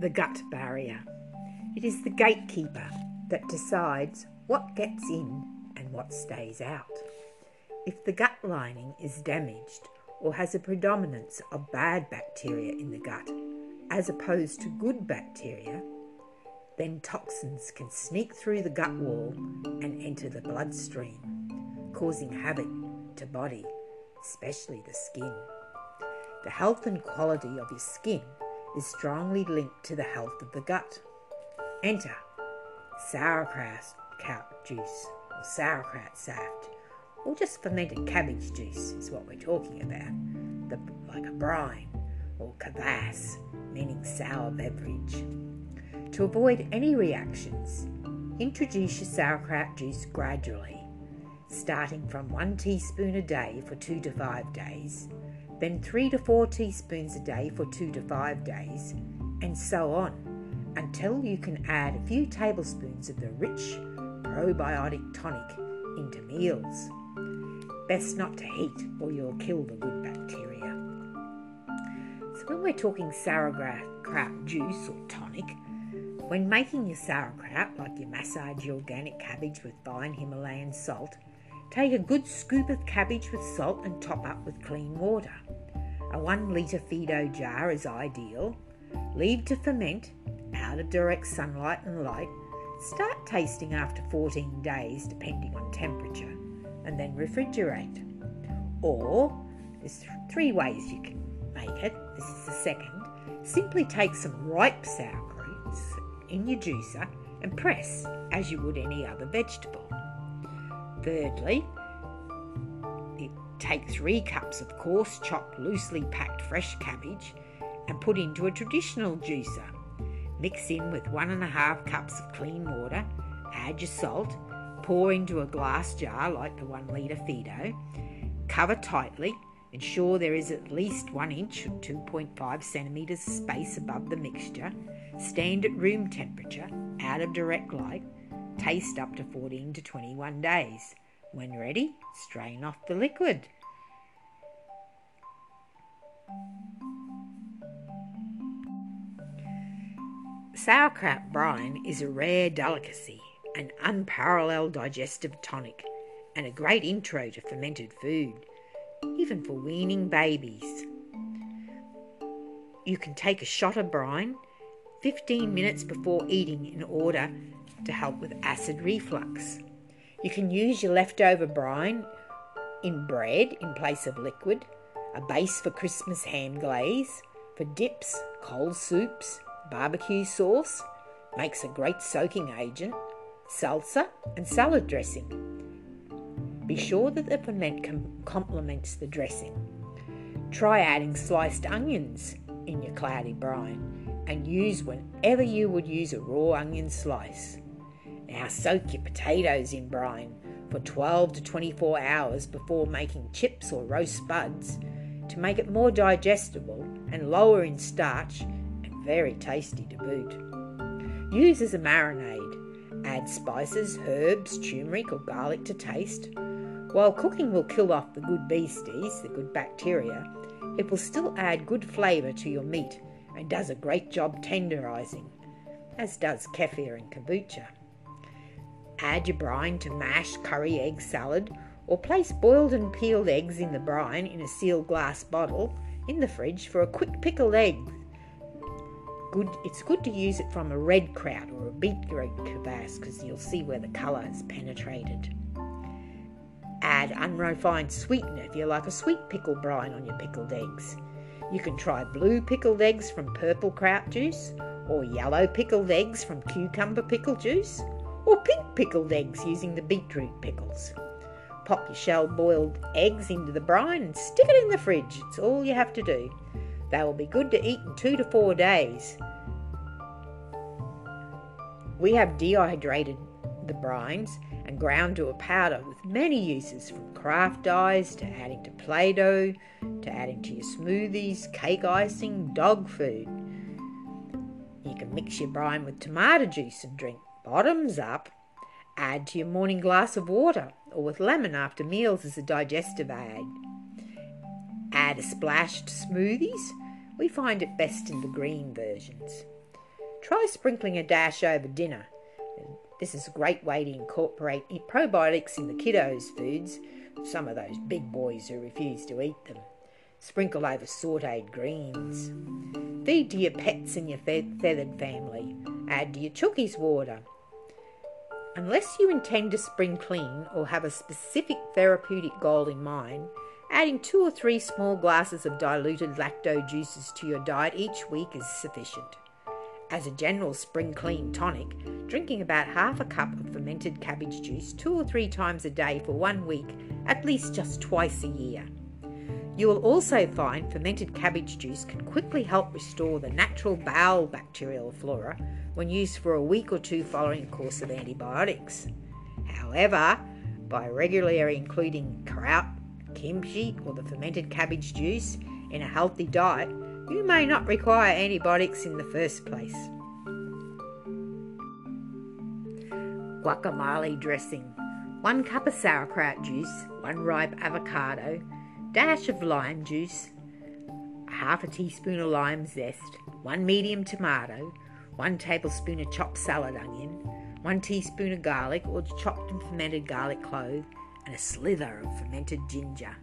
The gut barrier. It is the gatekeeper that decides what gets in and what stays out. If the gut lining is damaged or has a predominance of bad bacteria in the gut as opposed to good bacteria, then toxins can sneak through the gut wall and enter the bloodstream, causing havoc to body, especially the skin. The health and quality of your skin is strongly linked to the health of the gut. Enter sauerkraut juice or sauerkraut saft, or just fermented cabbage juice is what we're talking about, the, like a brine or kvass, meaning sour beverage. To avoid any reactions, introduce your sauerkraut juice gradually, starting from one teaspoon a day for two to five days then three to four teaspoons a day for two to five days, and so on, until you can add a few tablespoons of the rich probiotic tonic into meals. Best not to heat or you'll kill the good bacteria. So, when we're talking sauerkraut juice or tonic, when making your sauerkraut, like you massage your organic cabbage with fine Himalayan salt, Take a good scoop of cabbage with salt and top up with clean water. A 1 litre Fido jar is ideal. Leave to ferment out of direct sunlight and light. Start tasting after 14 days, depending on temperature, and then refrigerate. Or there's three ways you can make it. This is the second. Simply take some ripe sauerkraut in your juicer and press as you would any other vegetable. Thirdly, take three cups of coarse chopped loosely packed fresh cabbage and put into a traditional juicer. Mix in with one and a half cups of clean water, add your salt, pour into a glass jar like the one litre Fido, cover tightly, ensure there is at least one inch or 2.5 centimetres space above the mixture, stand at room temperature, out of direct light, Taste up to 14 to 21 days. When ready, strain off the liquid. Sauerkraut brine is a rare delicacy, an unparalleled digestive tonic, and a great intro to fermented food, even for weaning babies. You can take a shot of brine 15 minutes before eating in order to help with acid reflux. You can use your leftover brine in bread in place of liquid, a base for Christmas ham glaze, for dips, cold soups, barbecue sauce, makes a great soaking agent, salsa, and salad dressing. Be sure that the ferment com- complements the dressing. Try adding sliced onions in your cloudy brine and use whenever you would use a raw onion slice. Now soak your potatoes in brine for 12 to 24 hours before making chips or roast spuds to make it more digestible and lower in starch and very tasty to boot. Use as a marinade. Add spices, herbs, turmeric, or garlic to taste. While cooking will kill off the good beasties, the good bacteria, it will still add good flavour to your meat and does a great job tenderising, as does kefir and kombucha. Add your brine to mashed curry egg salad or place boiled and peeled eggs in the brine in a sealed glass bottle in the fridge for a quick pickled egg. Good, it's good to use it from a red kraut or a beetroot kvass because you'll see where the colour has penetrated. Add unrefined sweetener if you like a sweet pickle brine on your pickled eggs. You can try blue pickled eggs from purple kraut juice, or yellow pickled eggs from cucumber pickle juice, or pink pickled eggs using the beetroot pickles. Pop your shell boiled eggs into the brine and stick it in the fridge. It's all you have to do. They will be good to eat in two to four days. We have dehydrated the brines and ground to a powder with many uses from craft dyes to adding to Play Doh to adding to your smoothies, cake icing, dog food. You can mix your brine with tomato juice and drink Bottoms up. Add to your morning glass of water or with lemon after meals as a digestive aid. Add a splash to smoothies. We find it best in the green versions. Try sprinkling a dash over dinner. This is a great way to incorporate probiotics in the kiddos' foods, some of those big boys who refuse to eat them. Sprinkle over sauteed greens. Feed to your pets and your feathered family. Add to your chookies water. Unless you intend to spring clean or have a specific therapeutic goal in mind, adding two or three small glasses of diluted lacto juices to your diet each week is sufficient. As a general spring clean tonic, drinking about half a cup of fermented cabbage juice two or three times a day for one week, at least just twice a year. You will also find fermented cabbage juice can quickly help restore the natural bowel bacterial flora when used for a week or two following a course of antibiotics. However, by regularly including kraut, kimchi, or the fermented cabbage juice in a healthy diet, you may not require antibiotics in the first place. Guacamole dressing 1 cup of sauerkraut juice, 1 ripe avocado, dash of lime juice, half a teaspoon of lime zest, 1 medium tomato, 1 tablespoon of chopped salad onion, 1 teaspoon of garlic or chopped and fermented garlic clove, and a slither of fermented ginger.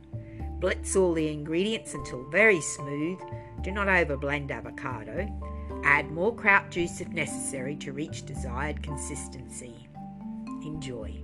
Blitz all the ingredients until very smooth. Do not overblend avocado. Add more kraut juice if necessary to reach desired consistency. Enjoy.